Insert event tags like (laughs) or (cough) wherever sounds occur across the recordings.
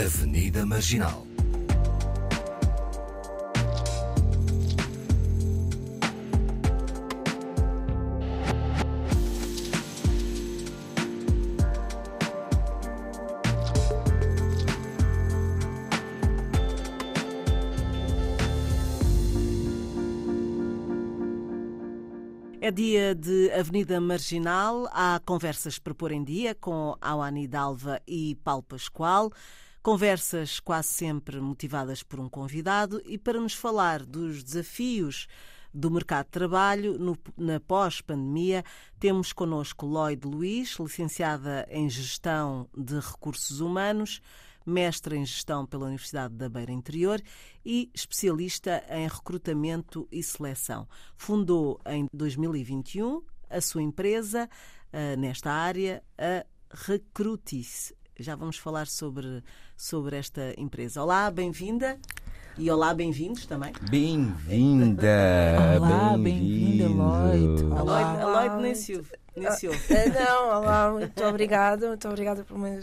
Avenida Marginal. É dia de Avenida Marginal. Há conversas para pôr em dia com Awani Dalva e Paulo Pascoal. Conversas quase sempre motivadas por um convidado e para nos falar dos desafios do mercado de trabalho no, na pós-pandemia, temos connosco Lloyd Luiz, licenciada em Gestão de Recursos Humanos, mestre em Gestão pela Universidade da Beira Interior e especialista em recrutamento e seleção. Fundou em 2021 a sua empresa uh, nesta área, a Recrutis. Já vamos falar sobre, sobre esta empresa. Olá, bem-vinda. E olá, bem-vindos também. Bem-vinda! Olá, bem-vinda, bem Lloyd. Lloyd, Lloyd nem se ouve. Nem se ouve. Ah, Não, olá, muito obrigada, muito obrigada por me,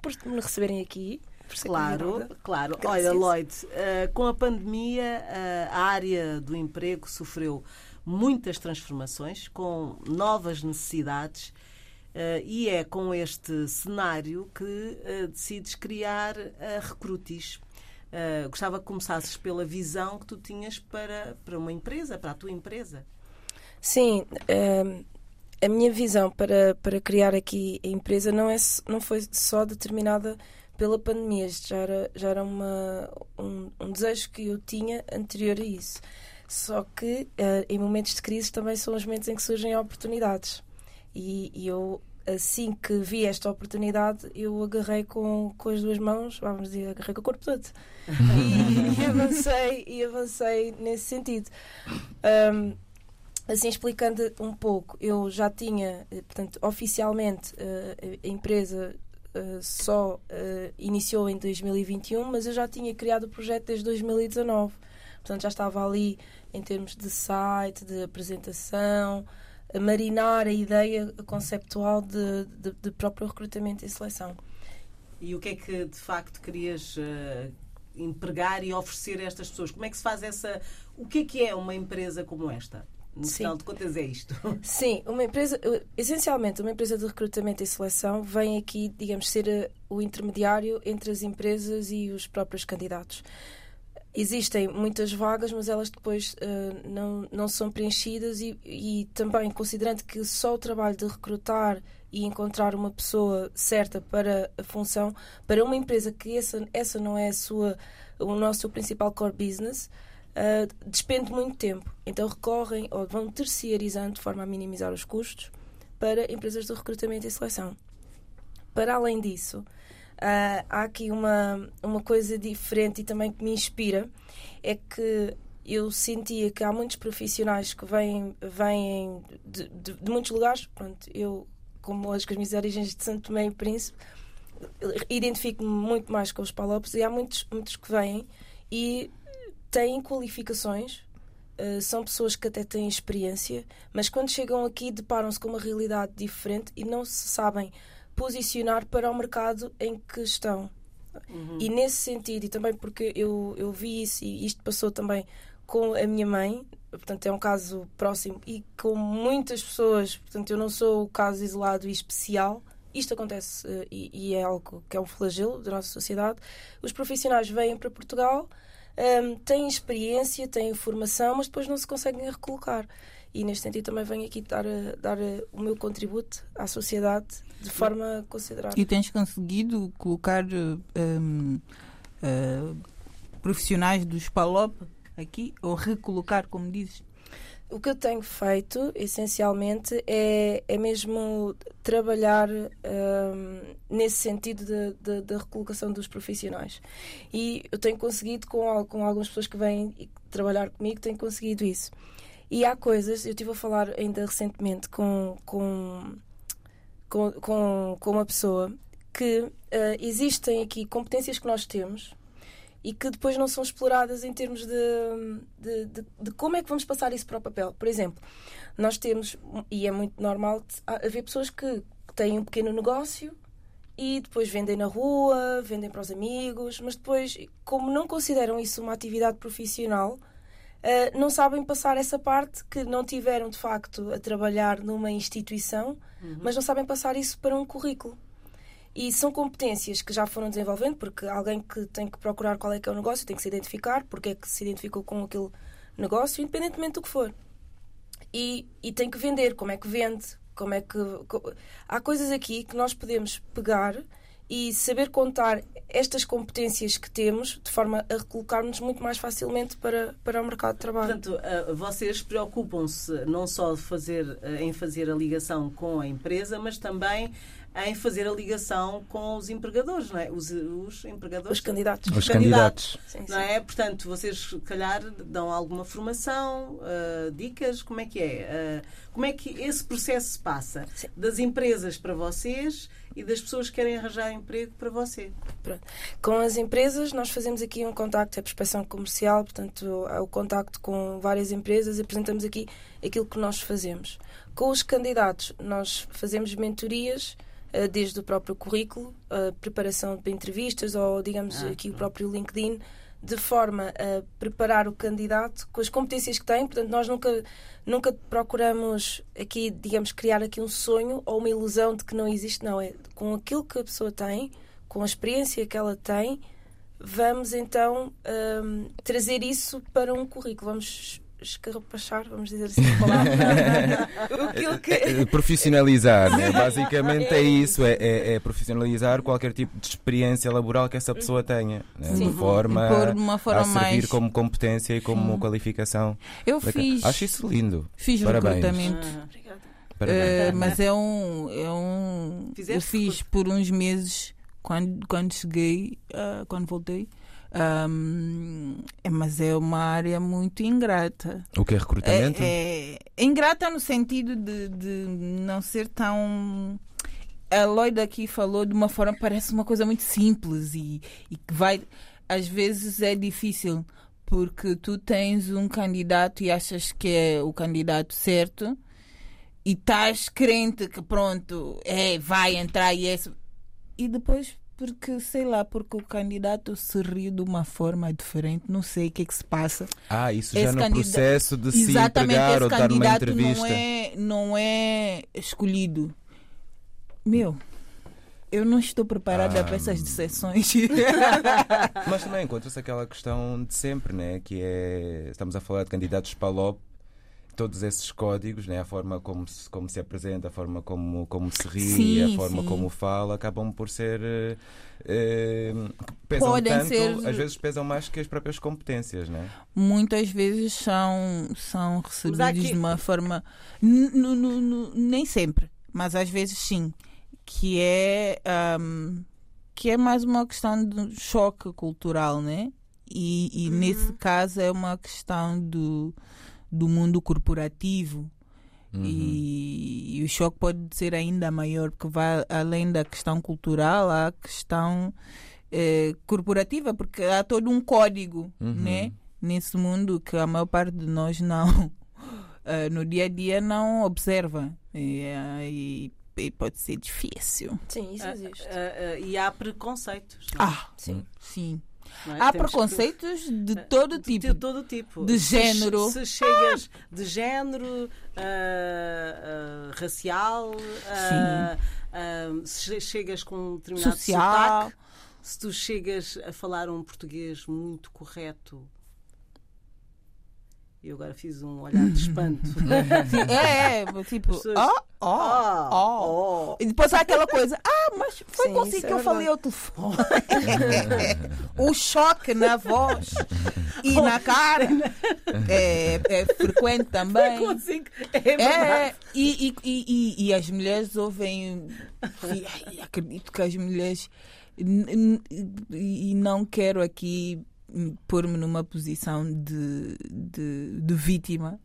por me receberem aqui. Claro, convidada. claro. Graças. Olha, Lloyd, eh, com a pandemia, eh, a área do emprego sofreu muitas transformações, com novas necessidades, eh, e é com este cenário que eh, decides criar a Recrutis. Eh, gostava que começasses pela visão que tu tinhas para, para uma empresa, para a tua empresa. Sim, a minha visão para, para criar aqui a empresa não, é, não foi só determinada pela pandemia, já era, já era uma, um, um desejo que eu tinha anterior a isso. Só que em momentos de crise também são os momentos em que surgem oportunidades. E, e eu, assim que vi esta oportunidade, eu agarrei com, com as duas mãos, vamos dizer, agarrei com o corpo todo. e, e (laughs) avancei, e avancei nesse sentido. Ahm, Assim, explicando um pouco, eu já tinha, eh, portanto, oficialmente eh, a empresa eh, só eh, iniciou em 2021, mas eu já tinha criado o projeto desde 2019. Portanto, já estava ali em termos de site, de apresentação, marinar a ideia conceptual de, de, de próprio recrutamento e seleção. E o que é que de facto querias eh, empregar e oferecer a estas pessoas? Como é que se faz essa. O que é que é uma empresa como esta? No Sim. final de contas, é isto. (laughs) Sim, uma empresa, eh, essencialmente, uma empresa de recrutamento e seleção vem aqui, digamos, ser eh, o intermediário entre as empresas e os próprios candidatos. Existem muitas vagas, mas elas depois eh, não, não são preenchidas e, e também considerando que só o trabalho de recrutar e encontrar uma pessoa certa para a função, para uma empresa que essa, essa não é a sua, o nosso principal core business, Uh, despende muito tempo. Então recorrem ou vão terciarizando de forma a minimizar os custos para empresas de recrutamento e seleção. Para além disso, uh, há aqui uma, uma coisa diferente e também que me inspira, é que eu sentia que há muitos profissionais que vêm, vêm de, de- de muitos lugares. Pronto, eu, como as com as minhas origens de Santo Tomé e Príncipe, identifico-me muito mais com os palopes e há muitos, muitos que vêm e têm qualificações, eh, são pessoas que até têm experiência, mas quando chegam aqui deparam-se com uma realidade diferente e não se sabem posicionar para o mercado em que estão. E nesse sentido, e também porque eu, eu vi isso e isto passou também com a minha mãe, portanto é um caso próximo e com muitas pessoas, portanto eu não sou o caso isolado e especial. Isto acontece eh, e, e é algo que é um flagelo da nossa sociedade. Os profissionais vêm para Portugal, hum, têm experiência, têm formação, mas depois não se conseguem recolocar. E neste sentido também venho aqui dar, eh, dar eh, o meu contributo à sociedade de forma considerável. E tens conseguido colocar eh, hum, eh, profissionais dos PALOP aqui, ou recolocar, como dizes? O que eu tenho feito, essencialmente, é, é mesmo trabalhar hum, nesse sentido da recolocação dos profissionais. E eu tenho conseguido, com, com algumas pessoas que vêm trabalhar comigo, tenho conseguido isso. E há coisas, eu estive a falar ainda recentemente com, com, com, com, uma pessoa que eh, existem aqui competências que nós temos e que depois não são exploradas em termos de, de, de- de como é que vamos passar isso para o papel. Por exemplo, nós temos, e é muito normal, haver pessoas que têm um pequeno negócio e depois vendem na rua, vendem para os amigos, mas depois, como não consideram isso uma atividade profissional, uh, não sabem passar essa parte que não tiveram de facto a trabalhar numa instituição, uhum. mas não sabem passar isso para um currículo. E são competências que já foram desenvolvendo, porque alguém que tem que procurar qual é que é o negócio tem que se identificar, porque é que se identificou com aquele negócio, independentemente do que for. E, e tem que vender, como é que vende, como é que. Há coisas aqui que nós podemos pegar e saber contar estas competências que temos de forma a recolocar-nos muito mais facilmente para, para o mercado de trabalho. Portanto, eh, vocês preocupam-se não só de fazer, eh, em fazer a ligação com a empresa, mas também em fazer a ligação com os empregadores, não é? Os, os empregadores. Os candidatos. Os candidatos. Não é? Portanto, vocês, se calhar, dão alguma formação, uh, dicas, como é que é? Uh, como é que esse processo se passa? Sim. Das empresas para vocês e das pessoas que querem arranjar emprego para você. Pronto. Com as empresas, nós fazemos aqui um contacto, a prospeção comercial, portanto, há o contacto com várias empresas, apresentamos aqui aquilo que nós fazemos. Com os candidatos, nós fazemos mentorias desde o próprio currículo, a preparação de entrevistas ou, digamos, ah, aqui o próprio LinkedIn, de forma a preparar o candidato com as competências que tem. Portanto, nós nunca, nunca procuramos aqui, digamos, criar aqui um sonho ou uma ilusão de que não existe. Não, é com aquilo que a pessoa tem, com a experiência que ela tem, vamos então um, trazer isso para um currículo. Vamos escarrapachar, vamos dizer assim, Aquilo (laughs) que... É, profissionalizar, né? (laughs) basicamente é, é isso, é, é, é, profissionalizar qualquer tipo de experiência laboral que essa pessoa tenha, né? de forma, uma forma a servir mais... como competência e como Sim. qualificação. Eu fiz. Acho isso lindo. Fiz Parabéns. recrutamento. Ah, uh, mas é um. É um eu fiz por uns meses quando, quando cheguei, uh, quando voltei. Um, é, mas é uma área muito ingrata. O que é recrutamento? É, é ingrata no sentido de, de não ser tão. A Lloyd aqui falou de uma forma parece uma coisa muito simples e, e que vai. Às vezes é difícil porque tu tens um candidato e achas que é o candidato certo e estás crente que pronto, é, vai entrar e é. E depois porque, sei lá, porque o candidato se riu de uma forma diferente, não sei o que é que se passa. Ah, isso esse já no processo de se entregar ou dar uma entrevista. Não é, não é escolhido. Meu, eu não estou preparada ah, para essas decepções. (laughs) Mas também encontra-se aquela questão de sempre, né? que é. Estamos a falar de candidatos para LOP todos esses códigos, né, a forma como se, como se apresenta, a forma como, como se ri, sim, a forma sim. como fala, acabam por ser. Uh, pesam Podem tanto, ser... às vezes pesam mais que as próprias competências, né? Muitas vezes são, são recebidos aqui... de uma forma. nem sempre, mas às vezes sim. Que é. Um, que é mais uma questão de choque cultural, né? E, e uhum. nesse caso é uma questão do do mundo corporativo. Uhum. E, e, o choque pode ser ainda maior, porque vai além da questão cultural, há a questão eh, corporativa, porque há todo um código uhum. né, nesse mundo que a maior parte de nós não, uh, (laughs) no dia a dia, não observa. E, e, e pode ser difícil. Sim, isso existe. Uh, uh, e há preconceitos. Não? É? Ah, sim. sim. É? Há Temos preconceitos que... de todo tipo. De todo tipo. De género. Se, se chegas ah! de género, uh, uh, racial, uh, se chegas com um determinado Social. sotaque, se tu chegas a falar um português muito correto e agora fiz um olhar de espanto. (laughs) é, é, tipo, ó, ó, ó. E depois há aquela coisa, ah, mas foi Sim, consigo que é eu falei ao telefone. (laughs) o choque na voz e na (laughs) cara é, é frequente também. Foi consigo, é, é e, e, e, e, as mulheres ouvem, e, acredito que as mulheres, e não quero aqui pôr-me numa posição de, de, de, vítima.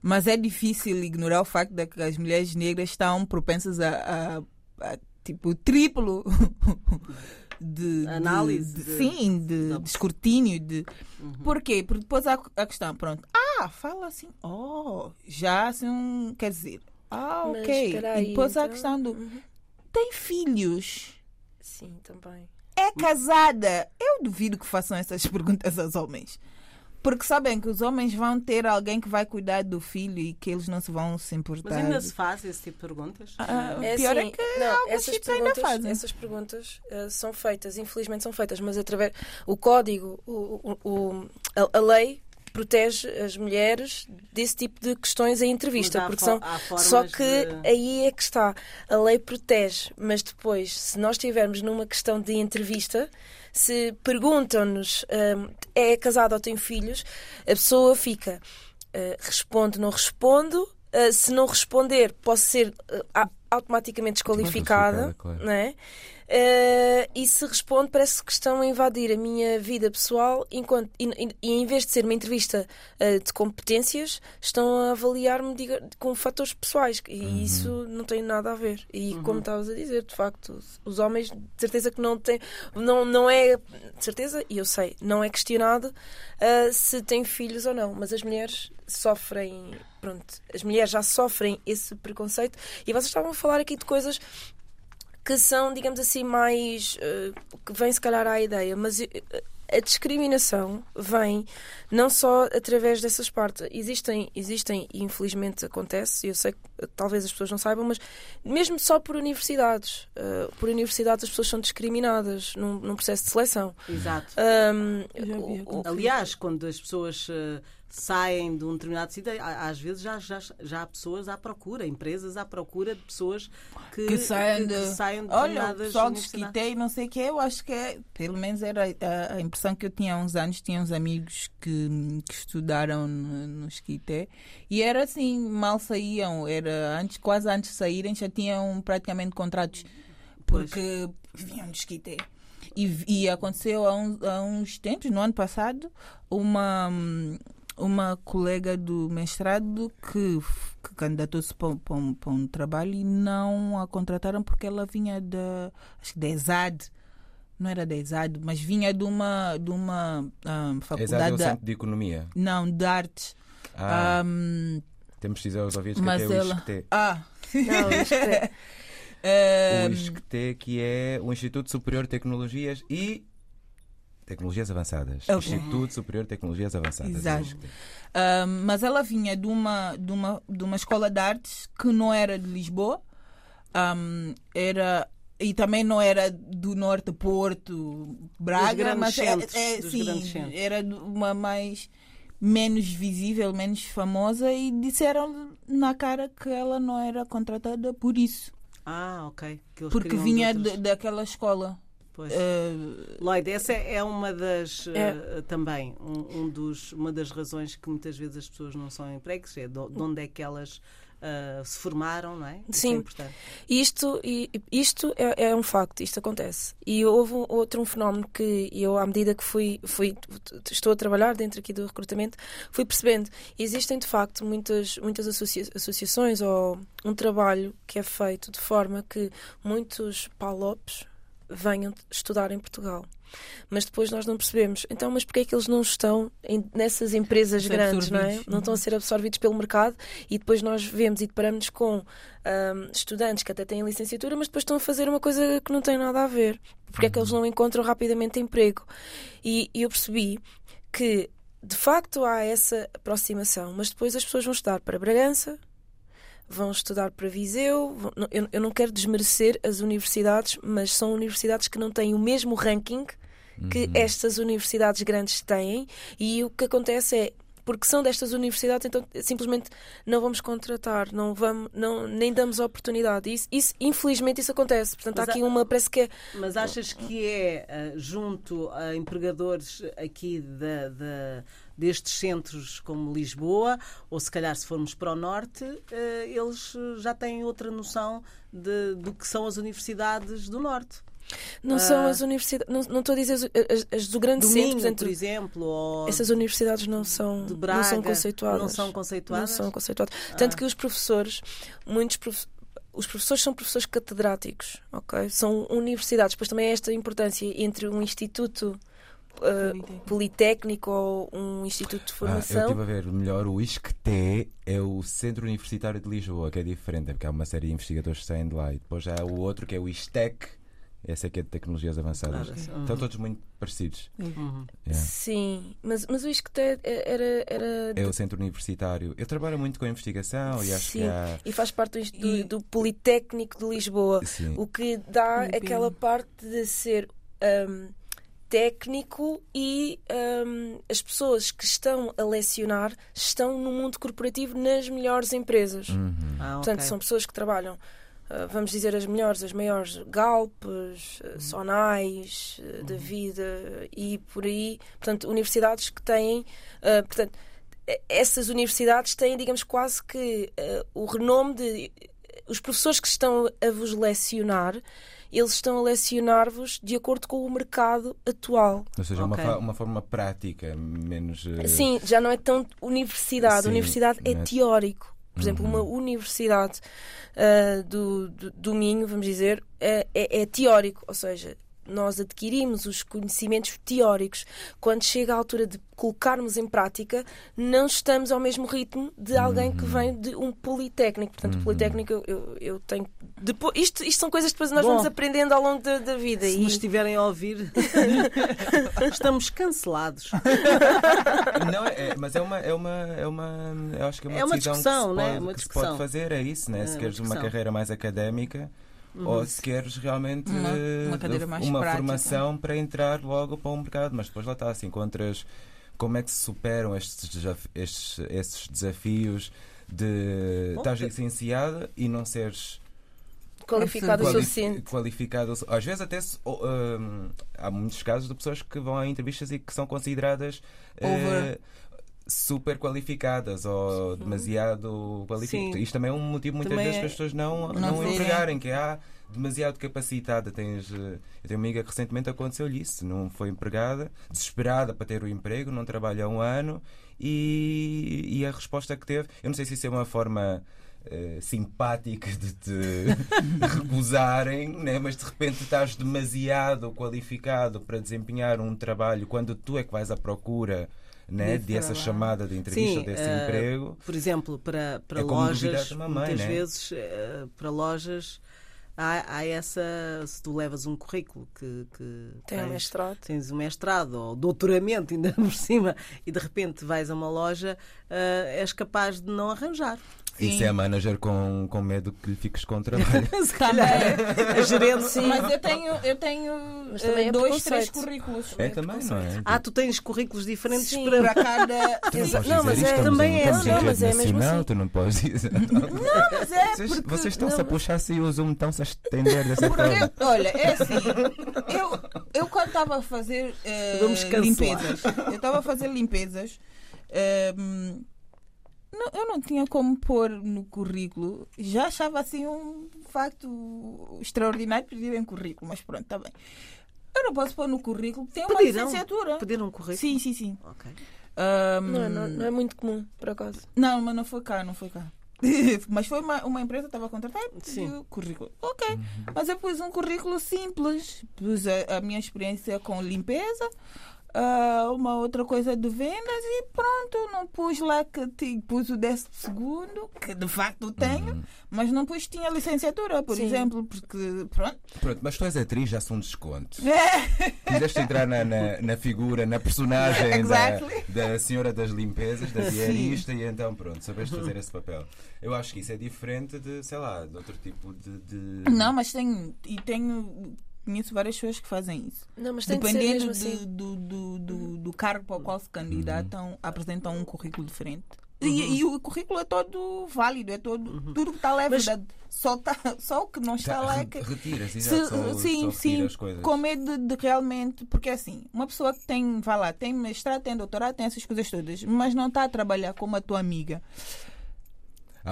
Mas é difícil ignorar o facto de que as mulheres negras estão propensas a, a, a tipo triplo (laughs) de análise, de, de, sim, de, de escrutínio, de uhum. porquê? Porque depois há a questão, pronto, ah, fala assim, oh, já assim, quer dizer, ah, ok. e depois há a então, questão do uhum. tem filhos Sim, também. É casada? Eu duvido que façam essas (laughs) perguntas aos homens. Porque sabem que os homens vão ter alguém que vai cuidar do filho e que eles não se vão se importar. Mas ainda se faz esse tipo de perguntas? Ah, É pior assim, é que não, alguns essas sítios ainda perguntas, fazem. essas perguntas eh, são feitas, infelizmente são feitas, mas através o código, o, o- o- a, a lei protege as mulheres desse tipo de questões em entrevista, porque são só que de- aí é que está. A lei protege, mas depois, se nós estivermos numa questão de entrevista, se perguntam-nos hum, é casada ou tem filhos, a pessoa fica uh, responde, não respondo. Uh, se não responder, posso ser uh, automaticamente desqualificada. Desqualificada, claro. Não é? Uh, e se responde, parece que estão a invadir a minha vida pessoal enquanto, e, e- em vez de ser uma entrevista uh, de competências, estão a avaliar-me com fatores pessoais e Uhum. isso não tem nada a ver. E como estavas a dizer, de facto, os- os homens, de certeza que não têm, não, não é, de certeza, e eu sei, não é questionado uh, se têm filhos ou não, mas as mulheres sofrem, pronto, as mulheres já sofrem esse preconceito e vocês estavam a falar aqui de coisas que são, digamos assim, mais. eh, que vem se calhar à ideia, mas eh, a discriminação vem não só através dessas partes. Existem, existem e infelizmente acontece, eu sei que talvez as pessoas não saibam, mas mesmo só por universidades. eh, por universidades as pessoas são discriminadas num, num processo de seleção. Exato. O- o- acontecer. Aliás, quando as pessoas eh, saem de um determinado sítio, às vezes já, já, já há pessoas à procura, empresas à procura de pessoas que, que saem de. que saem de Olha. Esquité e não sei o que, eu acho que é, pelo menos era a, a impressão que eu tinha há uns anos. Tinha uns amigos que, que estudaram no, no Esquité e era assim, mal saíam, era antes, quase antes de saírem, já tinham praticamente contratos Pois. porque vinham do Esquité. E, e aconteceu há uns, há uns tempos, no ano passado, uma, uma colega do mestrado que, que candidatou-se para, para um, para um trabalho e não a contrataram porque ela vinha da, acho que da ESAD. Não era da ESAD, mas vinha de uma, de uma ah, Exato, é faculdade. o da- Centro de Economia. não, de artes. Ah, Ahm, temos de dizer aos ouvintes que mas até o ela- ISCTE. ah, não, é- (laughs) ahm, O ISCTE, que é o Instituto Superior de Tecnologias e Tecnologias Avançadas. Ok. Instituto Superior de Tecnologias Avançadas. Exato. Ah, mas ela vinha de uma, de, uma, de uma escola de artes que não era de Lisboa, Ahm, era e também não era do norte Porto, Braga, mas é- centros, é, dos sim, era uma mais menos visível, menos famosa e disseram na cara que ela não era contratada por isso, Ah, ok. Que eles porque vinha de- daquela escola. Pois. Ah, Lloyd, essa é uma das É. eh, também um, um dos, uma das razões que muitas vezes as pessoas não são empregos, é de, de onde é que elas ah, se formaram, não é? Isso é Sim. importante. Isto, e- isto é, é um facto, isto acontece. E houve outro um fenómeno que eu, à medida que fui, fui, estou a trabalhar dentro aqui do recrutamento, fui percebendo. Existem, de facto, muitas, muitas associa- associações ou um trabalho que é feito de forma que muitos palopes venham estudar em Portugal. Mas depois nós não percebemos. Então, mas porquê é que eles não estão em- nessas empresas grandes, não é? Não estão a ser absorvidos pelo mercado e depois nós vemos e deparamos com ahm, estudantes que até têm licenciatura, mas depois estão a fazer uma coisa que não tem nada a ver. Porque é que eles não encontram rapidamente emprego? E, e eu percebi que, de facto, há essa aproximação, mas depois as pessoas vão estudar para Bragança, vão estudar para Viseu. vão- eu, eu não quero desmerecer as universidades, mas são universidades que não têm o mesmo ranking que Uhum. estas universidades grandes têm, e o que acontece é. Porque são destas universidades, então simplesmente não vamos contratar, não vamos, não, nem damos oportunidade. Isso, isso, infelizmente isso acontece. Portanto, Mas há aqui uma, parece que é Mas achas que é ah, junto a empregadores aqui da, da- destes centros como Lisboa, ou se calhar se formos para o norte, ah, eles já têm outra noção de- do que são as universidades do norte? Não são Ah. as universidades, não, não estou a dizer as, as, do grande Do centro, portanto, por exemplo, essas universidades não são, de não Braga, são conceituadas. não são conceituadas? Não são conceituadas. Tanto que os professores, muitos prof- os professores são professores catedráticos, ok? São universidades. Depois também há esta importância entre um instituto uh, Politécnico. politécnico ou um instituto de Ah, eu formação. estive a ver melhor. O ISCTE é o Centro Universitário de Lisboa, que é diferente, porque há uma série de investigadores que saem de lá. E depois há o outro que é o ISTEC, Essa é que é de tecnologias avançadas. Claro. Estão todos muito parecidos. Uhum. Yeah. Sim, mas, mas o ISCTE era. era É o centro universitário. Eu trabalho muito com investigação e acho Sim. que há. E faz parte do, do, E- do Politécnico de Lisboa. Sim. O que dá aquela parte de ser hum, técnico e hum, as pessoas que estão a lecionar estão no mundo corporativo nas melhores empresas. Uhum. Ah, Portanto, ok. são pessoas que trabalham, ah, vamos dizer, as melhores, as maiores Galpes, Uhum. ah, Sonais, ah, da vida e por aí. Portanto, universidades que têm. ah, portanto, essas universidades têm, digamos, quase que o renome de. Os professores que estão a vos lecionar, eles estão a lecionar-vos de acordo com o mercado atual. Ou seja, Ok. uma, uma forma prática, menos. eh, Sim, já não é tão universidade. Sim, universidade é não é- teórico. Por exemplo, Uhum. uma universidade ah, do, do, do Minho, vamos dizer, é, é, é teórico. Ou seja, nós adquirimos os conhecimentos teóricos. Quando chega a altura de colocarmos em prática, não estamos ao mesmo ritmo de alguém que vem de um politécnico. Portanto, Uhum. politécnico eu, eu, eu tenho. Depois, isto, isto são coisas que depois nós Bom. vamos aprendendo ao longo da, da vida. Se E- nos estiverem a ouvir, (laughs) estamos cancelados. Não, é, é- mas é uma, é uma, é uma, eu acho que é uma, É uma decisão discussão, que, se né? pode, Uma que se discussão. pode fazer, é isso, né? É se uma queres uma discussão. carreira mais académica ou se queres realmente Uma- eh, uma mais uma formação para entrar logo para o mercado, mas depois lá está, se encontras como é que se superam estes, desaf- estes, estes desafios de Bom, estás licenciada e não seres qualificado o quali- suficiente. qualificado. Às vezes até ou, hum, há muitos casos de pessoas que vão a entrevistas e que são consideradas eh, Over. Super qualificadas ou demasiado qualificadas. Isto também é um motivo muitas Também vezes é- para as pessoas não, Não não empregarem, que há demasiado capacitada. Tens, eh, eu tenho uma amiga que recentemente aconteceu-lhe isso, não foi empregada, desesperada para ter o emprego, não trabalha há um ano e, e a resposta que teve, eu não sei se isso é uma forma eh, simpática de te (laughs) recusarem, né? mas de repente estás demasiado qualificado para desempenhar um trabalho quando tu é que vais à procura né? Dessa trabalho. chamada de entrevista Sim, desse eh, preemprego. Por exemplo, para, para É lojas, duvidar de uma mãe, muitas né? vezes, eh, para lojas, há, há essa. Se tu levas um currículo que, que Tem um tens- mestrado. tens um mestrado ou doutoramento (laughs) ainda por cima e de repente vais a uma loja, eh, és capaz de não arranjar. Isso é a manager com, com medo que lhe fiques com o trabalho. (laughs) Se calhar a gerente. Mas eu tenho, eu tenho é dois, três currículos. é também, não é? Ah, tu tens currículos diferentes Sim. para. Cada. Tu não não, mas é- também é- não, mas é mesmo assim. tu não podes dizer. (laughs) Mas é Vocês, porque. vocês estão-se a não, puxar assim o zoom, estão-se a estender dessa forma. Olha, é assim. Eu, eu quando estava a fazer cancelar. limpezas, eu estava a fazer limpezas. eh, não- eu não tinha como pôr no currículo. Já achava assim um facto extraordinário pedirem currículo, mas pronto, está bem. Eu não posso pôr no currículo. Tem uma Pediram? licenciatura. Pediram um currículo? Sim, sim, sim. Ok. Ahm, Não, é- não, não é muito comum, por acaso. Não, mas não foi cá, não foi cá. (laughs) mas foi uma, uma empresa que estava a contratar e pediu currículo. Ok. Mas eu pus um currículo simples. Pus a, a minha experiência com limpeza, ah, uma outra coisa de vendas e pronto. Não pus lá que ti- pus o décimo segundo, que de facto tenho, mas não pus que tinha licenciatura, por Sim. exemplo, porque pronto. Pronto, mas tu és atriz, já são um desconto. É, Quiseste entrar na, na, na figura, na personagem Exactly. da, da senhora das limpezas, da diarista, e então pronto, sabeste fazer esse papel. Eu acho que isso é diferente de, sei lá, de outro tipo de. de- não, mas tenho, e tenho, conheço várias pessoas que fazem isso. Não, mas tem Dependendo de- assim. do, do, do, do cargo para o qual se candidatam, Uhum. apresentam um currículo diferente. E, e o currículo é todo válido, é todo tudo que está leve. Mas- da- só, tá, só o que não está Tá, lá é que. Retiras, Se- exato, só, sim, só sim, retira as coisas. com medo de, de realmente. Porque assim, uma pessoa que tem, vai lá, tem mestrado, tem doutorado, tem essas coisas todas, mas não está a trabalhar como a tua amiga.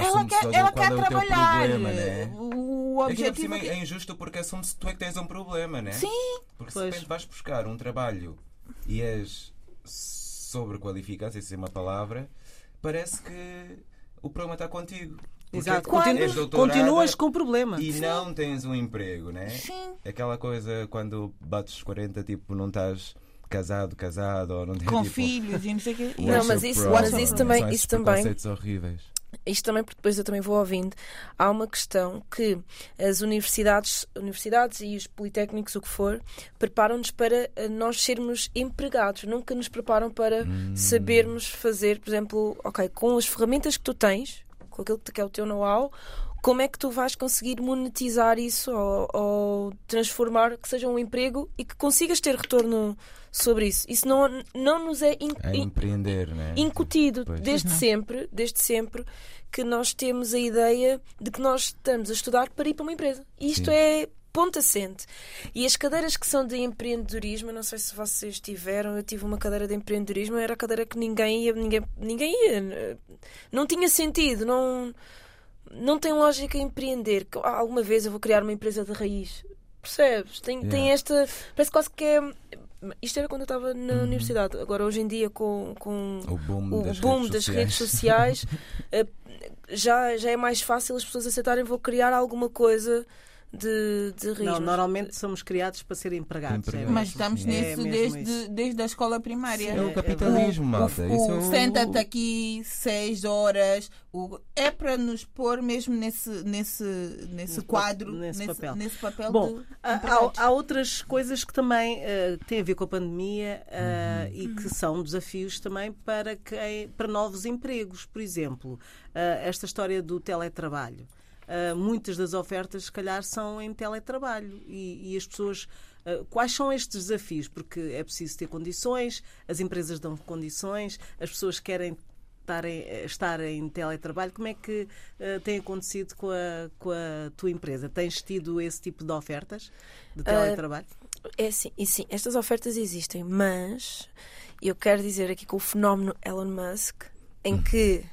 Ela quer, ela quer é trabalhar. problema, né? O objetivo é que- é injusto porque assume-se que tu é que tens um problema, né? Sim. Porque se Pois. de repente vais buscar um trabalho e és sobrequalificado, se isso é uma palavra, parece que o problema está contigo. Porque Exato. quando continuas com o problema. E não tens um emprego, né? Sim. Aquela coisa quando bates os 40, tipo, não estás casado, casado, ou não tens Com tipo, filhos e não sei o quê. Não, mas isso- mas isso também- isso também- horríveis. Isto também, porque depois eu também vou ouvindo, há uma questão que as universidades, universidades e os politécnicos, o que for, preparam-nos para eh, nós sermos empregados, nunca nos preparam para hum. sabermos fazer, por exemplo, ok, com as ferramentas que tu tens, com aquilo que é o teu know-how, como é que tu vais conseguir monetizar isso ou, ou, transformar que seja um emprego e que consigas ter retorno sobre isso. Isso não, não nos é, in, é empreender, né? incutido pois. desde sempre, desde sempre que nós temos a ideia de que nós estamos a estudar para ir para uma empresa. E isto Sim. é ponto assente. E as cadeiras que são de empreendedorismo, não sei se vocês tiveram, eu tive uma cadeira de empreendedorismo, era a cadeira que ninguém ia, ninguém, ninguém ia. Não tinha sentido, não não tem lógica empreender. Alguma vez eu vou criar uma empresa de raiz. Percebes? Tem, yeah. tem esta. Parece quase que é. Isto era quando eu estava na uhum. universidade. Agora, hoje em dia, com, com o boom, o das, boom redes, das sociais. redes sociais, (laughs) eh, já, já é mais fácil as pessoas aceitarem. Vou criar alguma coisa de, de riscos. Não, normalmente somos criados para ser empregados. empregados. É Mas estamos sim. nisso é desde, desde a escola primária. Sim, é o capitalismo, é malta. O, o, o Senta-te aqui seis horas. O, é para nos pôr mesmo nesse, nesse, nesse quadro, nesse, nesse, papel. Nesse papel Bom, há, há, outras coisas que também uh, têm a ver com a pandemia uh, uhum. e que são desafios também para, quem, para novos empregos. Por exemplo, uh, esta história do teletrabalho. Uh, muitas das ofertas, se calhar, são em teletrabalho e, e as pessoas. Uh, quais são estes desafios? Porque é preciso ter condições, as empresas dão condições, as pessoas querem estar em, estar em teletrabalho. Como é que uh, tem acontecido com a, com a tua empresa? Tens tido esse tipo de ofertas de teletrabalho? é sim, e sim, estas ofertas existem, mas eu quero dizer aqui com o fenómeno Elon Musk, em que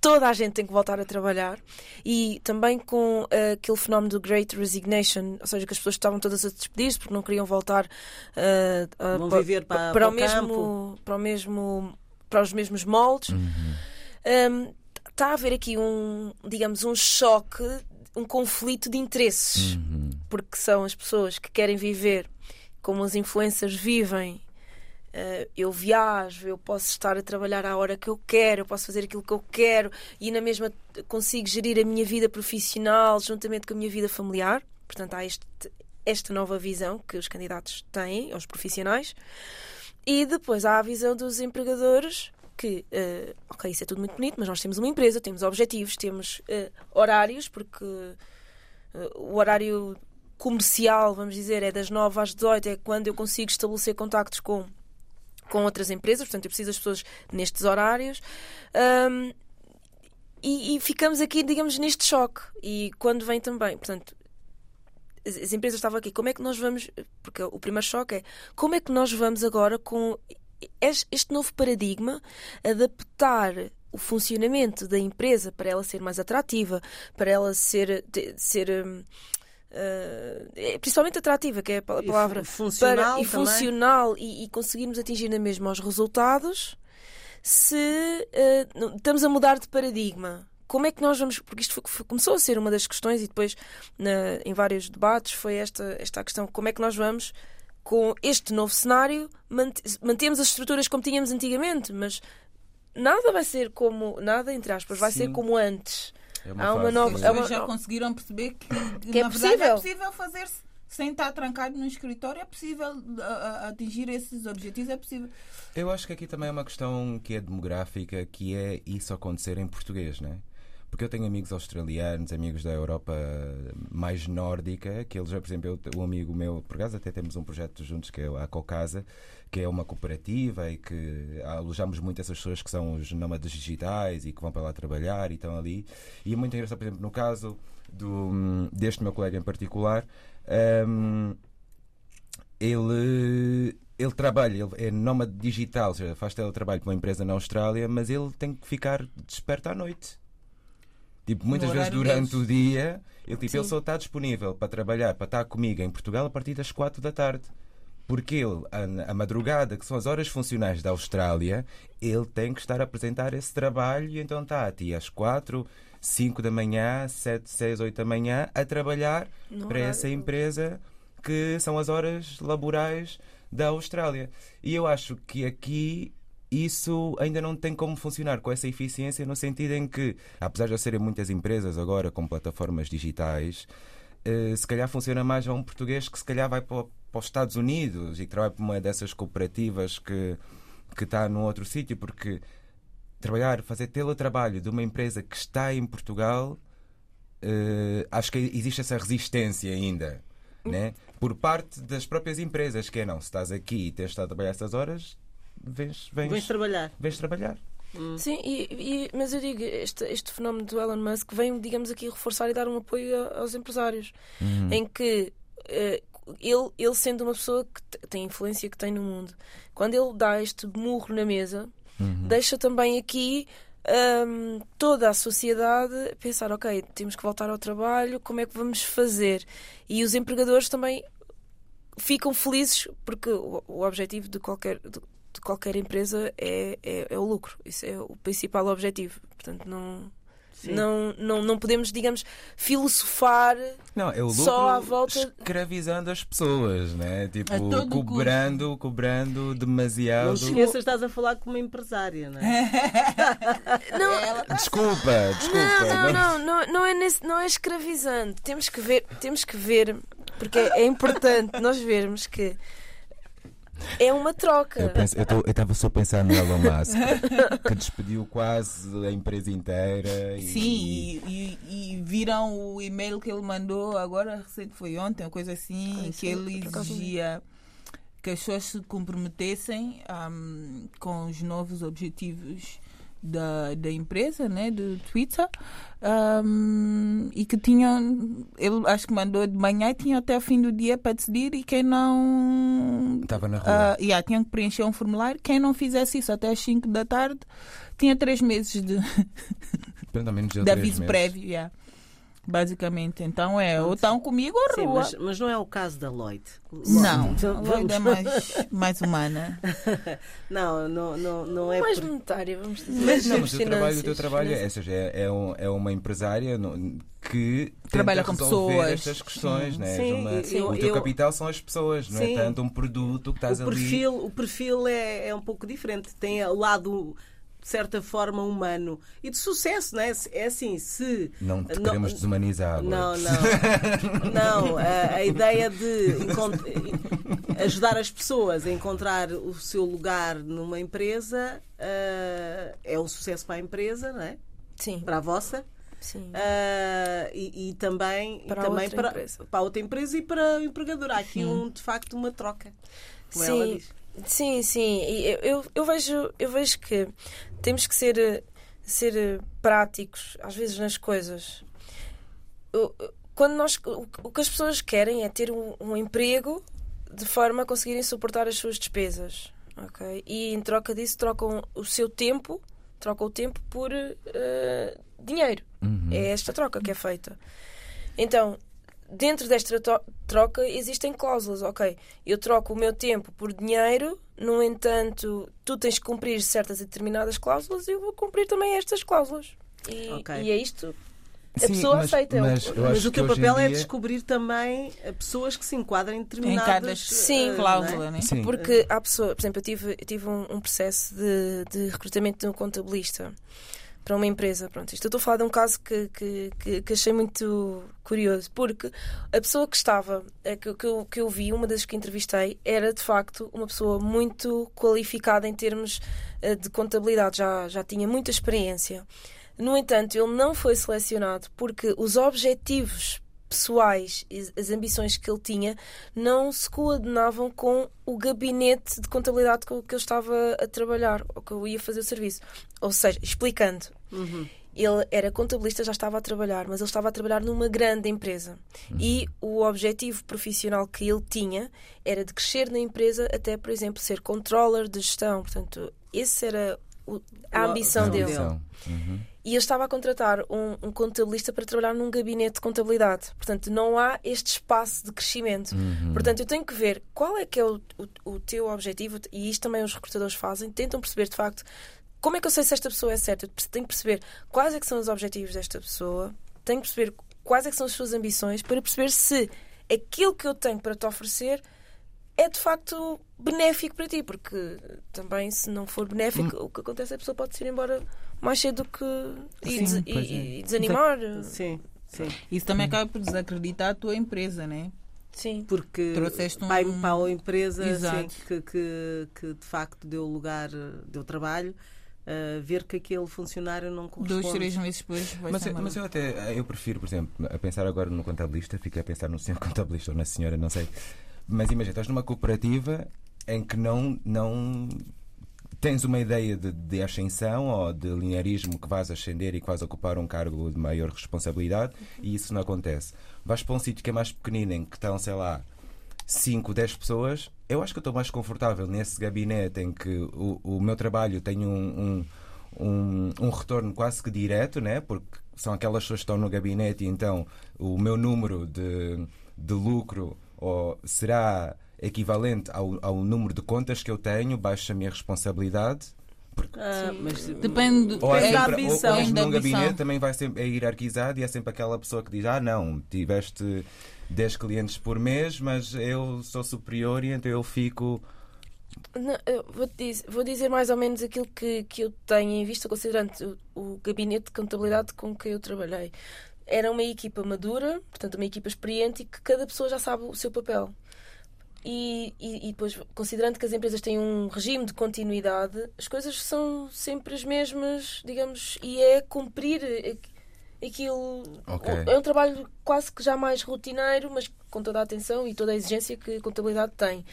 toda a gente tem que voltar a trabalhar e também com uh, aquele fenómeno do Great Resignation, ou seja, que as pessoas estavam todas a despedir-se porque não queriam voltar uh, a, para, viver para, para, o mesmo, para o mesmo para os mesmos moldes. Uhum. Um, está a haver aqui um, digamos, um choque, um conflito de interesses, uhum. porque são as pessoas que querem viver como as influências vivem Uh, eu viajo, eu posso estar a trabalhar à hora que eu quero, eu posso fazer aquilo que eu quero e na mesma consigo gerir a minha vida profissional juntamente com a minha vida familiar. Portanto, há este, esta nova visão que os candidatos têm, os profissionais. E depois há a visão dos empregadores que, uh, ok, isso é tudo muito bonito, mas nós temos uma empresa, temos objetivos, temos uh, horários, porque o horário comercial, vamos dizer, é das 9 às 18, é quando eu consigo estabelecer contactos com com outras empresas, portanto, eu preciso das pessoas nestes horários. Um, e, e, ficamos aqui, digamos, neste choque. E quando vem também, portanto, as, as, empresas estavam aqui, como é que nós vamos. Porque o primeiro choque é como é que nós vamos agora com este novo paradigma adaptar o funcionamento da empresa para ela ser mais atrativa, para ela ser. ser uh, principalmente atrativa, que é a palavra, e funcional, para, e, funcional e, e, conseguirmos atingir na mesma os resultados se uh, estamos a mudar de paradigma. Como é que nós vamos. Porque isto foi, começou a ser uma das questões e depois na, em vários debates foi esta, esta questão: como é que nós vamos com este novo cenário, mantemos as estruturas como tínhamos antigamente, mas nada vai ser como, nada entre aspas, vai Sim. ser como antes. É uma Há uma nova. As pessoas já conseguiram perceber que, que é, possível. é possível fazer sem estar trancado no escritório, é possível atingir esses objetivos, é possível. Eu acho que aqui também é uma questão que é demográfica, que é isso acontecer em português, não é? Porque eu tenho amigos australianos, amigos da Europa mais nórdica, que eles, por exemplo, eu, um amigo meu, por acaso até temos um projeto juntos que é a Cocasa, que é uma cooperativa e que alojamos muito essas pessoas que são os nómadas digitais e que vão para lá trabalhar e estão ali. E é muito engraçado, por exemplo, no caso do, deste meu colega em particular, um, ele ele trabalha, ele é nómada digital, ou seja, faz teletrabalho para uma empresa na Austrália, mas ele tem que ficar desperto à noite. Tipo, muitas vezes durante deles. o dia, ele, tipo, ele só está disponível para trabalhar, para estar comigo em Portugal a partir das 4 da tarde. Porque ele, a, a, madrugada, que são as horas funcionais da Austrália, ele tem que estar a apresentar esse trabalho e então está até às 4, 5 da manhã, 7, 6, 8 da manhã a trabalhar Não para essa empresa que são as horas laborais da Austrália. E eu acho que aqui isso ainda não tem como funcionar com essa eficiência, no sentido em que, apesar de serem muitas empresas agora com plataformas digitais, eh, se calhar funciona mais a um português que se calhar vai para, para os Estados Unidos e que trabalha para uma dessas cooperativas que, que está num outro sítio, porque trabalhar, fazer teletrabalho de uma empresa que está em Portugal, eh, acho que existe essa resistência ainda. Né? Por parte das próprias empresas, que é não, se estás aqui e tens estado a trabalhar essas horas, vens, vens, vens trabalhar. Vens trabalhar. Hum. Sim, e, e, mas eu digo, este, este fenómeno do Elon Musk vem, digamos aqui, reforçar e dar um apoio aos empresários, uhum. em que uh, ele, ele sendo uma pessoa que tem a influência que tem no mundo, quando ele dá este murro na mesa, uhum. deixa também aqui um, toda a sociedade pensar, ok, temos que voltar ao trabalho, como é que vamos fazer? E os empregadores também ficam felizes porque o, o objetivo de qualquer, de, de qualquer empresa é, é, é, o lucro. Isso é o principal objetivo. Portanto, não. Não, não, não podemos, digamos, filosofar não, é o lucro só à volta. escravizando as pessoas, né? Tipo, cobrando, cobrando demasiado. Não esqueças, estás a falar como empresária, não é? (laughs) não, desculpa, desculpa. Não, não, não, não, é nesse, não é escravizando. Temos que ver, temos que ver, porque é importante nós vermos que é uma troca. Eu estava só a pensar no Elon Musk, (laughs) que despediu quase a empresa inteira. E... Sim, e, e, viram o e-mail que ele mandou agora, recente foi ontem, uma coisa assim, ah, que ele exigia que as pessoas se comprometessem um, com os novos objetivos da, da empresa, né, do Twitter, um, e que tinham, ele acho que mandou de manhã e tinha até o fim do dia para decidir e quem não estava na rua, uh, yeah, tinham que preencher um formulário, quem não fizesse isso até às 5 da tarde tinha três meses de, de aviso prévio. Yeah basicamente. Então é, ou estão comigo ou Sim, rua. Mas, mas, não é o caso da Lloyd. Não, então, a Lloyd é mais, mais humana. (laughs) não, não, não, não é. Mais por... monetária, vamos dizer. Mas, não, mas o, trabalho, o teu trabalho é, seja, é, é, um, é uma empresária que trabalha com pessoas estas questões, sim. né? Sim, uma, eu, o teu eu, capital são as pessoas, não é tanto um produto que estás o perfil, ali. O perfil é, é um pouco diferente, tem o lado de certa forma, humano e de sucesso, não é? É assim, se. Não te queremos desumanizar. Não, não. (laughs) não, a, a ideia de ajudar as pessoas a encontrar o seu lugar numa empresa uh, é um sucesso para a empresa, não é? Sim. Para a vossa. Sim. Uh, e, e, também, para, e também outra para, empresa. para outra empresa e para o empregador. Há aqui, um, de facto, uma troca. Como Sim. Sim, sim. Eu, eu, eu, vejo, eu vejo que temos que ser, ser práticos, às vezes, nas coisas. Quando nós, o que as pessoas querem é ter um, um emprego de forma a conseguirem suportar as suas despesas. Okay? E em troca disso trocam o seu tempo, trocam o tempo por uh, dinheiro. Uhum. É esta troca que é feita. Então, dentro desta troca existem cláusulas. Ok, eu troco o meu tempo por dinheiro, no entanto, tu tens que cumprir certas e determinadas cláusulas e eu vou cumprir também estas cláusulas. E, okay. e é isto. A Sim, pessoa mas, aceita. Mas, mas o teu papel é dia... é descobrir também pessoas que se enquadrem em determinadas cada... Sim, uh, cláusula, é? né? Sim. Porque há pessoas, por exemplo, eu tive, eu tive um, um processo de, de recrutamento de um contabilista para uma empresa. Pronto, isto eu estou a falar de um caso que, que, que, que achei muito curioso, porque a pessoa que estava, eh, que, que, eu, que eu vi, uma das que entrevistei, era de facto uma pessoa muito qualificada em termos eh, de contabilidade, já, já tinha muita experiência. No entanto, ele não foi selecionado porque os objetivos pessoais, as ambições que ele tinha, não se coordenavam com o gabinete de contabilidade com que eu estava a trabalhar, ou que eu ia fazer o serviço. Ou seja, explicando. Uhum. Ele era contabilista, já estava a trabalhar, mas ele estava a trabalhar numa grande empresa. Uhum. E o objetivo profissional que ele tinha era de crescer na empresa até, por exemplo, ser controller de gestão. Portanto, esse era o, a ambição dele. Uhum e eu estava a contratar um, um, contabilista para trabalhar num gabinete de contabilidade. Portanto, não há este espaço de crescimento. Uhum. Portanto, eu tenho que ver qual é que é o, o, o, teu objetivo, e isto também os recrutadores fazem, tentam perceber de facto como é que eu sei se esta pessoa é certa. Tenho que perceber quais é que são os objetivos desta pessoa, tenho que perceber quais é que são as suas ambições para perceber se aquilo que eu tenho para te oferecer é de facto benéfico para ti, porque também se não for benéfico, hum. o que acontece é que a pessoa pode ir embora mais cedo do que e, sim, des, e, é. e desanimar. Sim, sim. Isso também acaba por desacreditar a tua empresa, né? Sim. Porque Trouxeste um... vai para a empresa sim, que, que, que de facto deu lugar, deu trabalho. Uh, ver que aquele funcionário não corresponde. Dois, três meses depois vai mas, mas eu até eu prefiro, por exemplo, a pensar agora no contabilista, fiquei a pensar no senhor (laughs) contabilista ou na senhora, não sei. Mas imagina, estás numa cooperativa em que não, não tens uma ideia de, de ascensão ou de linearismo que vais ascender e que vais ocupar um cargo de maior responsabilidade e isso não acontece. Vais para um sítio que é mais pequenino, em que estão, sei lá, 5, 10 pessoas, eu acho que estou mais confortável nesse gabinete em que o, o meu trabalho tem um, um, um, um, retorno quase que direto, né? porque são aquelas pessoas que estão no gabinete e então o meu número de, de lucro ou será equivalente ao, ao número de contas que eu tenho, baixa a minha responsabilidade. Porque... Ah, mas depende, ou é da ambição. Ou, ou num gabinete também vai sempre é hierarquizado e é sempre aquela pessoa que diz: Ah, não, tiveste 10 clientes por mês, mas eu sou superior e então eu fico. Não, eu vou, dizer, vou, dizer, mais ou menos aquilo que, que eu tenho em vista, considerando o, o gabinete de contabilidade com que eu trabalhei. Era uma equipa madura, portanto, uma equipa experiente e que cada pessoa já sabe o seu papel. E, e, e, depois, considerando que as empresas têm um regime de continuidade, as coisas são sempre as mesmas, digamos, e é cumprir aquilo. Okay. É um trabalho quase que já mais rotineiro, mas com toda a atenção e toda a exigência que a contabilidade tem.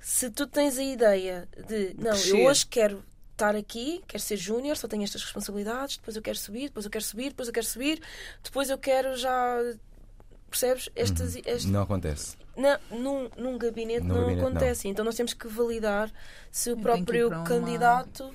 Se tu tens a ideia de, não, eu hoje quero estar aqui, quero ser júnior, só tenho estas responsabilidades, depois eu quero subir, depois eu quero subir, depois eu quero subir, depois eu quero já percebes? Estas, uhum. este... Não acontece. Não, num, num gabinete no não gabinete, acontece. Não. Então nós temos que validar se o próprio candidato.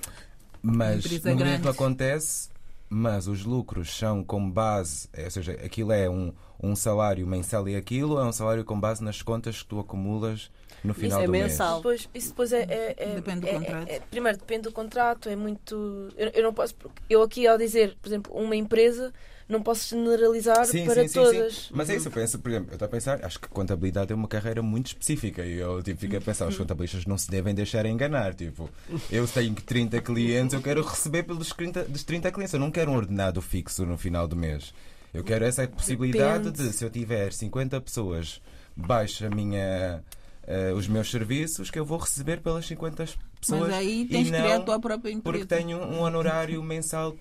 Mas no gabinete não acontece, mas os lucros são com base, é, ou seja, aquilo é um, um salário mensal e aquilo é um salário com base nas contas que tu acumulas no final isso é do mensal. mês. Depois, isso depois é, é, é depende do é, contrato. É, primeiro depende do contrato, é muito. Eu, eu, não posso. Eu aqui ao dizer, por exemplo, uma empresa não posso generalizar sim, para sim, todas. Sim, Mas é isso, eu penso, por exemplo, eu estou a pensar, acho que contabilidade é uma carreira muito específica e eu tipo, fico a pensar, os contabilistas não se devem deixar enganar. Tipo, eu tenho 30 clientes, eu quero receber pelos 30, dos 30 clientes, eu não quero um ordenado fixo no final do mês. Eu quero essa possibilidade Depende. de, se eu tiver 50 pessoas, baixo a minha. Uh, os meus serviços que eu vou receber pelas 50 pessoas. Mas aí tens e não criar a tua própria empresa. Porque tenho um honorário mensal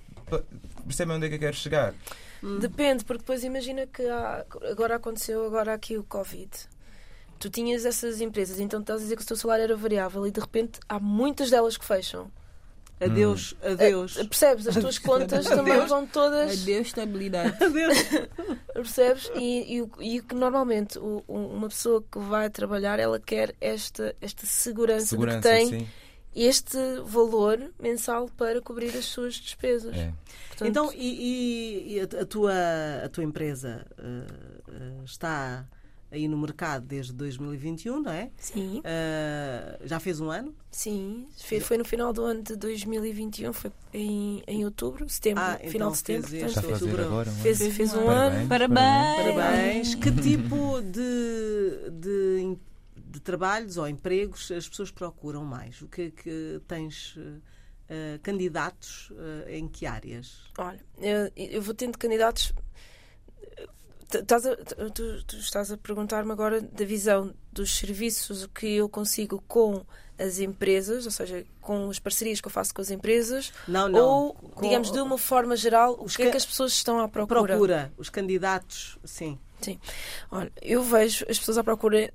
percebem onde é que eu quero chegar? Hum. Depende, porque depois imagina que há, agora aconteceu agora aqui o Covid. Tu tinhas essas empresas, então estás a dizer que o teu salário era variável e de repente há muitas delas que fecham. Adeus, hum. adeus. A, percebes? As tuas contas também vão todas. Adeus, estabilidade. (laughs) Adeus. percebes? E, e, e que normalmente o, uma pessoa que vai trabalhar ela quer esta, esta segurança, segurança de que tem. Sim este valor mensal para cobrir as suas despesas. É. Portanto, então, e, e, a, tua, a tua empresa uh, uh, está aí no mercado desde 2021, não é? Sim. Uh, já fez um ano? Sim, foi no final do ano de 2021, foi em, em outubro, setembro, ah, então final de setembro. Fez, portanto, fez, agora, um fez, fez um ano. Parabéns. Parabéns. Parabéns. Que tipo de, de de trabalhos ou empregos as pessoas procuram mais? O que é que tens uh, candidatos uh, em que áreas? Olha, eu, eu vou tendo candidatos. Estás a, tu, tu, estás a perguntar-me agora da visão dos serviços que eu consigo com as empresas, ou seja, com as parcerias que eu faço com as empresas, não, não. ou, com, digamos, de uma forma geral, o que é que as pessoas estão à procura? Procura, os candidatos, sim. Sim. Olha, eu vejo as pessoas à procura,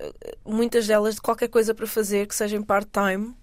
muitas delas, de qualquer coisa para fazer que seja em part-time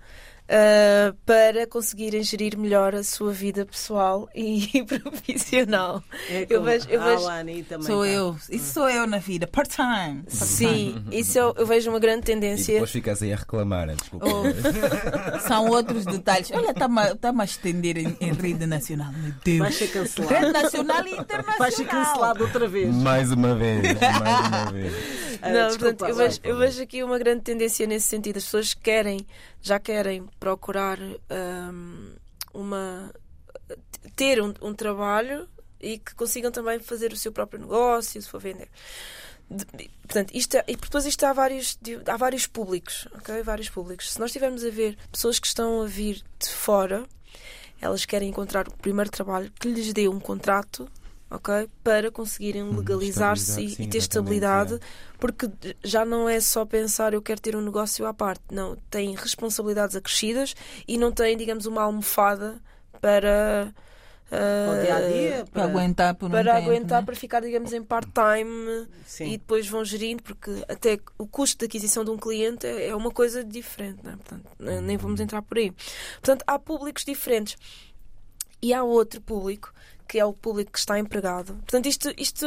uh, para conseguirem gerir melhor a sua vida pessoal (laughs) e profissional. É eu vejo, eu vejo... também sou tá. eu, isso sou eu na vida, part-time. Part Sim, isso eu, eu, vejo uma grande tendência. E depois ficas aí a reclamar, né? desculpa. Oh. (laughs) São outros detalhes. Olha, está-me tá a estender em, em, rede nacional, meu Deus. Vai ser cancelado. Rede nacional e internacional. Vai ser cancelado outra vez. Mais uma vez, mais uma vez. (laughs) Não, portanto, eu vejo, eu vejo aqui uma grande tendência nesse sentido. As pessoas querem, já querem procurar um, uma ter um, um, trabalho e que consigam também fazer o seu próprio negócio, se for vender. de, portanto, isto, é, e depois isto há vários, há vários públicos, ok? Vários públicos. Se nós estivermos a ver pessoas que estão a vir de fora, elas querem encontrar o primeiro trabalho que lhes dê um contrato ok? Para conseguirem hum, legalizar-se e, e, ter estabilidade, é. porque já não é só pensar eu quero ter um negócio à parte, não, têm responsabilidades acrescidas e não têm, digamos, uma almofada para Uh, dia a dia para, para aguentar por um para tempo, aguentar né? para ficar digamos em part-time e depois vão gerindo porque até o custo de aquisição de um cliente é, é uma coisa diferente né? Portanto, nem vamos uhum. entrar por aí portanto há públicos diferentes e há outro público que é o público que está empregado. Portanto, isto, isto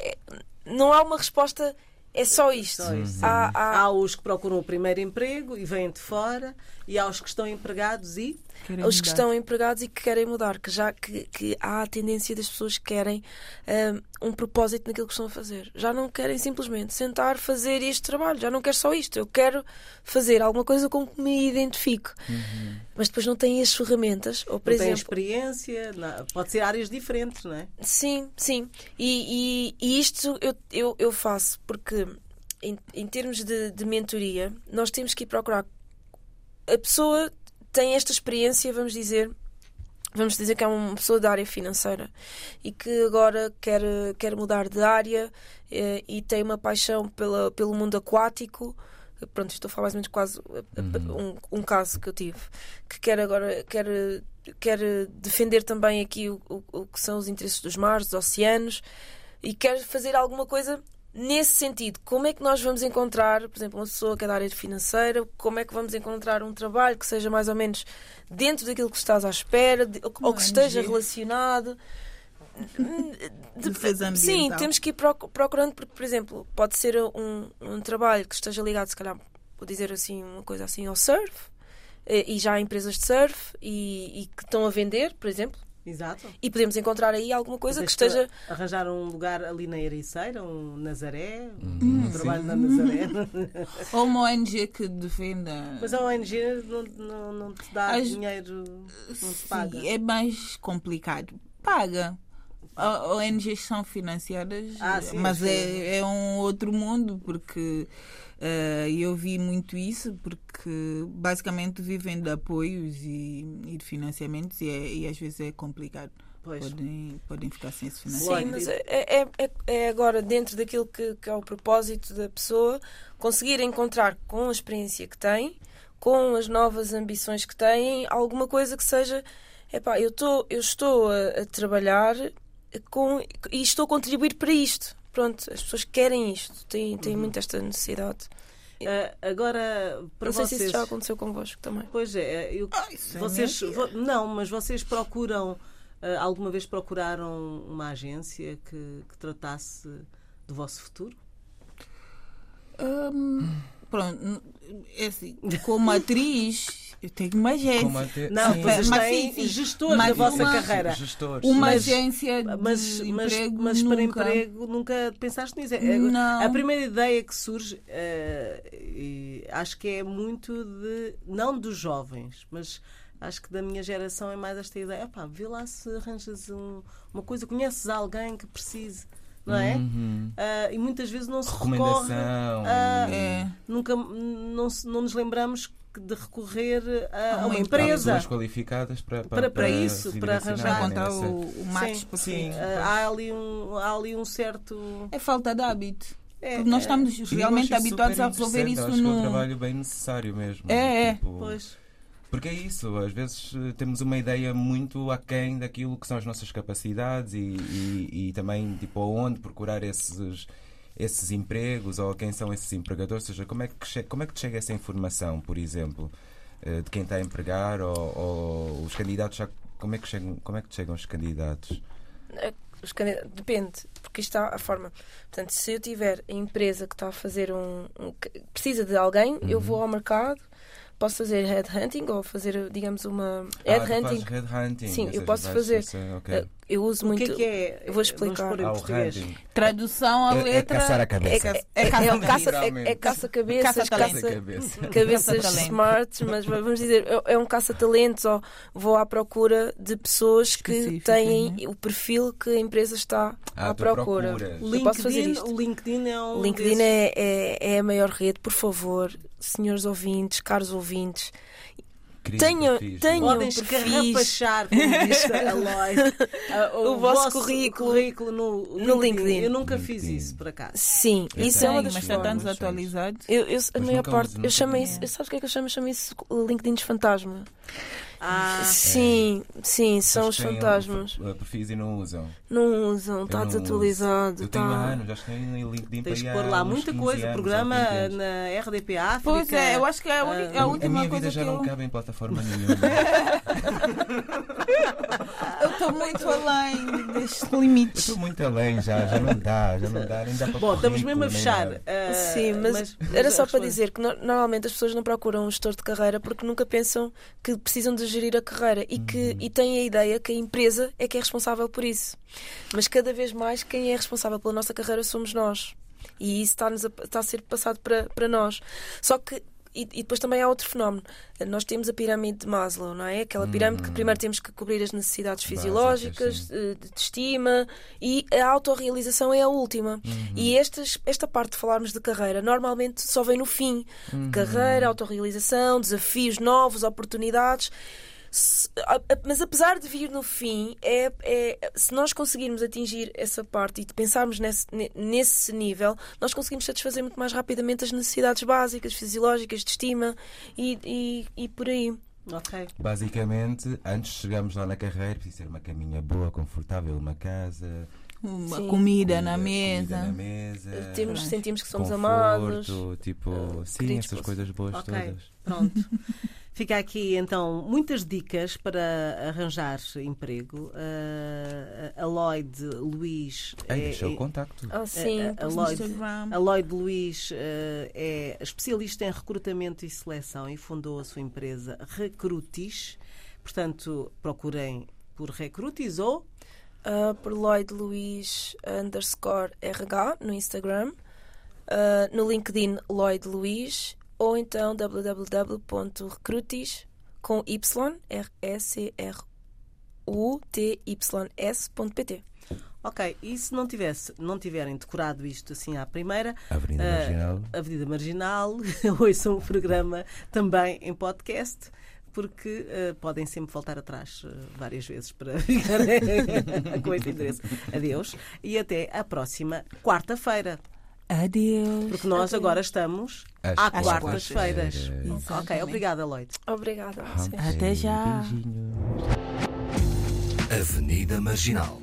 é, não há uma resposta é só isto. Só isto. Há, há... há, os que procuram o primeiro emprego e vêm de fora, e há os que estão empregados e. Querem os mudar. que estão empregados e que querem mudar, que já que, que há a tendência das pessoas que querem um, um, propósito naquilo que estão a fazer. Já não querem simplesmente sentar, fazer este trabalho, já não quero só isto, eu quero fazer alguma coisa com que me identifique. Uhum. Mas depois não têm as ferramentas, ou por não exemplo. Tem experiência, não, pode ser áreas diferentes, não é? Sim, sim. E, e, e isto eu, eu, eu faço porque em, em termos de, de mentoria, nós temos que ir procurar. A pessoa tem esta experiência, vamos dizer, vamos dizer que é uma pessoa da área financeira e que agora quer, quer mudar de área eh, e tem uma paixão pela, pelo mundo aquático. Pronto, estou a falar mais ou menos quase uhum. um, um caso que eu tive que quer agora quer, quer defender também aqui o, o, o que são os interesses dos mares, dos oceanos e quer fazer alguma coisa nesse sentido, como é que nós vamos encontrar, por exemplo, uma pessoa que é da área financeira, como é que vamos encontrar um trabalho que seja mais ou menos dentro daquilo que estás à espera, de, ou que esteja relacionado. (laughs) De, sim, temos que ir procurando, porque, por exemplo, pode ser um, um trabalho que esteja ligado, se calhar, vou dizer assim, uma coisa assim, ao surf, e já há empresas de surf e, e que estão a vender, por exemplo, Exato. E podemos encontrar aí alguma coisa que esteja. Arranjar um lugar ali na Ericeira, um Nazaré, um, hum, trabalho sim. na Nazaré. (laughs) Ou uma ONG que defenda. Mas a ONG não, não, não te dá As... dinheiro, não te paga. Sim, é mais complicado. Paga. ONGs são financiadas, ah, sim, mas é, é um outro mundo, porque Uh, eu vi muito isso porque basicamente vivem de apoios e, e de financiamentos e, é, e, às vezes é complicado. Podem, podem ficar sem esse financiamento. Sim, mas é, é, é, é agora dentro daquilo que, que, é o propósito da pessoa conseguir encontrar com a experiência que tem, com as novas ambições que têm, alguma coisa que seja epá, eu, tô, eu estou a, a trabalhar com, e estou a contribuir para isto pronto, as pessoas querem isto, têm, têm uhum. muito esta necessidade. Uh, agora, para não vocês... sei se isso já aconteceu convosco também. Pois é, eu... ah, vocês, vo... não, mas vocês procuram, uh, alguma vez procuraram uma agência que, que tratasse do vosso futuro? Um, pronto, é assim, como atriz eu tenho uma agência. Não, sim. vocês mas, têm sim, sim. gestores mas da vossa uma, carreira. Gestores. Uma mas, agência de mas, emprego mas, mas para emprego nunca pensaste nisso. É, não. A primeira ideia que surge, uh, acho que é muito de, não dos jovens, mas acho que da minha geração é mais esta ideia. Pá, vê lá se arranjas um, uma coisa, conheces alguém que precise não é? Uhum. Uh, e muitas vezes não se recorre. Uh, é. Nunca não, não nos lembramos de recorrer a, a uma empresa. Pessoas qualificadas para, para, para, para isso, para arranjar encontrar o, o match. Sim, sim. Uh, há, ali um, há ali um certo. É falta de hábito. É, porque nós é. estamos realmente habituados a resolver isso acho no. É um trabalho bem necessário mesmo. É, é. Tipo, pois. Porque é isso, às vezes eh, temos uma ideia muito aquém daquilo que são as nossas capacidades e, e, e também tipo, aonde procurar esses, esses empregos ou quem são esses empregadores, ou seja, como é que, como é que te chega essa informação, por exemplo, eh, de quem está a empregar ou, ou os candidatos, já, como, é que chegam, como é que chegam os candidatos? É, os candidatos, depende, porque isto está a forma. Portanto, se eu tiver a empresa que está a fazer um. um precisa de alguém, uhum. eu vou ao mercado, posso fazer headhunting ou fazer, digamos, uma. Headhunting. Ah, headhunting. Sim, eu posso fazer. okay. Eu uso o muito. que é que é? Eu vou explicar. Hunting. Tradução à É- é letra. caçar a cabeça. É, É, é é, caça- é caça, é, é caça-cabeças, caça, Cabeça. cabeças Caça-talento. smart, mas vamos dizer, é- é um caça-talentos ou vou à procura de pessoas que têm o perfil que a empresa está Ah, à procura. O Eu posso fazer LinkedIn, isto. o LinkedIn é um O LinkedIn desses- é, é, é a maior rede, por favor, senhores ouvintes, caros ouvintes, Tenham- perfis, tenham- é? Podem escarrapachar, como disse (laughs) a Lloyd, ah, O vosso currículo currículo no, no LinkedIn. Eu nunca fiz LinkedIn. isso, por acaso. Sim, Eu isso é uma tenho, das mas está formas. tanto atualizado. Eu, eu- a maior parte, eu chamo isso, sabes o que é que eu chamo? Eu chamo isso LinkedIn de fantasma. Ah, Sim, sim, são os fantasmas. perfis e não usam. Não usam, está desatualizado. Eu tenho Tá. anos, já estou em LinkedIn tens para pôr lá muita 15 coisa. anos, programa ou 20 anos. na RDP África. Pois é, eu acho que é a, uni- a ah, última a minha coisa vida já que não eu. cabe em plataforma (laughs) nenhuma. (laughs) Estou muito além destes Eu limites. estou muito além já, já não dá, já não dá, nem dá para Bom, estamos mesmo a fechar. ah, Sim, mas, era só para dizer que no- normalmente as pessoas não procuram um gestor de carreira porque nunca pensam que precisam de gerir a carreira e que e têm a ideia que a empresa é que é responsável por isso. Mas cada vez mais quem é responsável pela nossa carreira somos nós. E isso está-nos a, está a ser passado para, para nós. Só que e, e depois também há outro fenómeno. Nós temos a pirâmide de Maslow, não é? Aquela pirâmide que primeiro temos que cobrir as necessidades fisiológicas, eh, de estima e a autorrealização é a última. E estas, esta parte de falarmos de carreira normalmente só vem no fim. Carreira, autorrealização, desafios novos, oportunidades. Se- mas apesar de vir no fim, é, é- se nós conseguirmos atingir essa parte e de pensarmos nesse, ne- nesse nível, nós conseguimos satisfazer muito mais rapidamente as necessidades básicas, fisiológicas, de estima e, e, e por aí. Ok. Basicamente, antes de chegarmos lá na carreira, precisa ser uma caminha boa, confortável, uma casa, Uma Sim. comida na comida mesa. na mesa Temos, sentimos que somos conforto, amados. tipo, eh, sim, essas coisas boas Ok. todas. Pronto. (laughs) Fica aqui então muitas dicas para arranjar emprego. Uh, a Lloyd Luís. Ei, é- deixa o é- contacto. Ah, sim, a- a posso- Lloyd- Instagram. A Lloyd Luís eh, é especialista em recrutamento e seleção e fundou a sua empresa Recrutis. Portanto, procurem por Recrutis ou uh, por Lloyd Luís underscore RH no Instagram, uh, no LinkedIn Lloyd Luís ou então www.recrutis com y r e c r u t y s.pt. Ok, e se não, tivesse, não tiverem decorado isto assim à primeira, Avenida Ah, Marginal. Avenida Marginal, (laughs) ouçam o programa também em podcast, porque ah, podem sempre voltar atrás ah, várias vezes para (laughs) ficarem com este endereço. Adeus e até à próxima quarta-feira, Adeus. porque nós Até. agora estamos Às à quartas-feiras. Ok, obrigada, Lloyd. Obrigada. Até já. Beijinhos. Avenida Marginal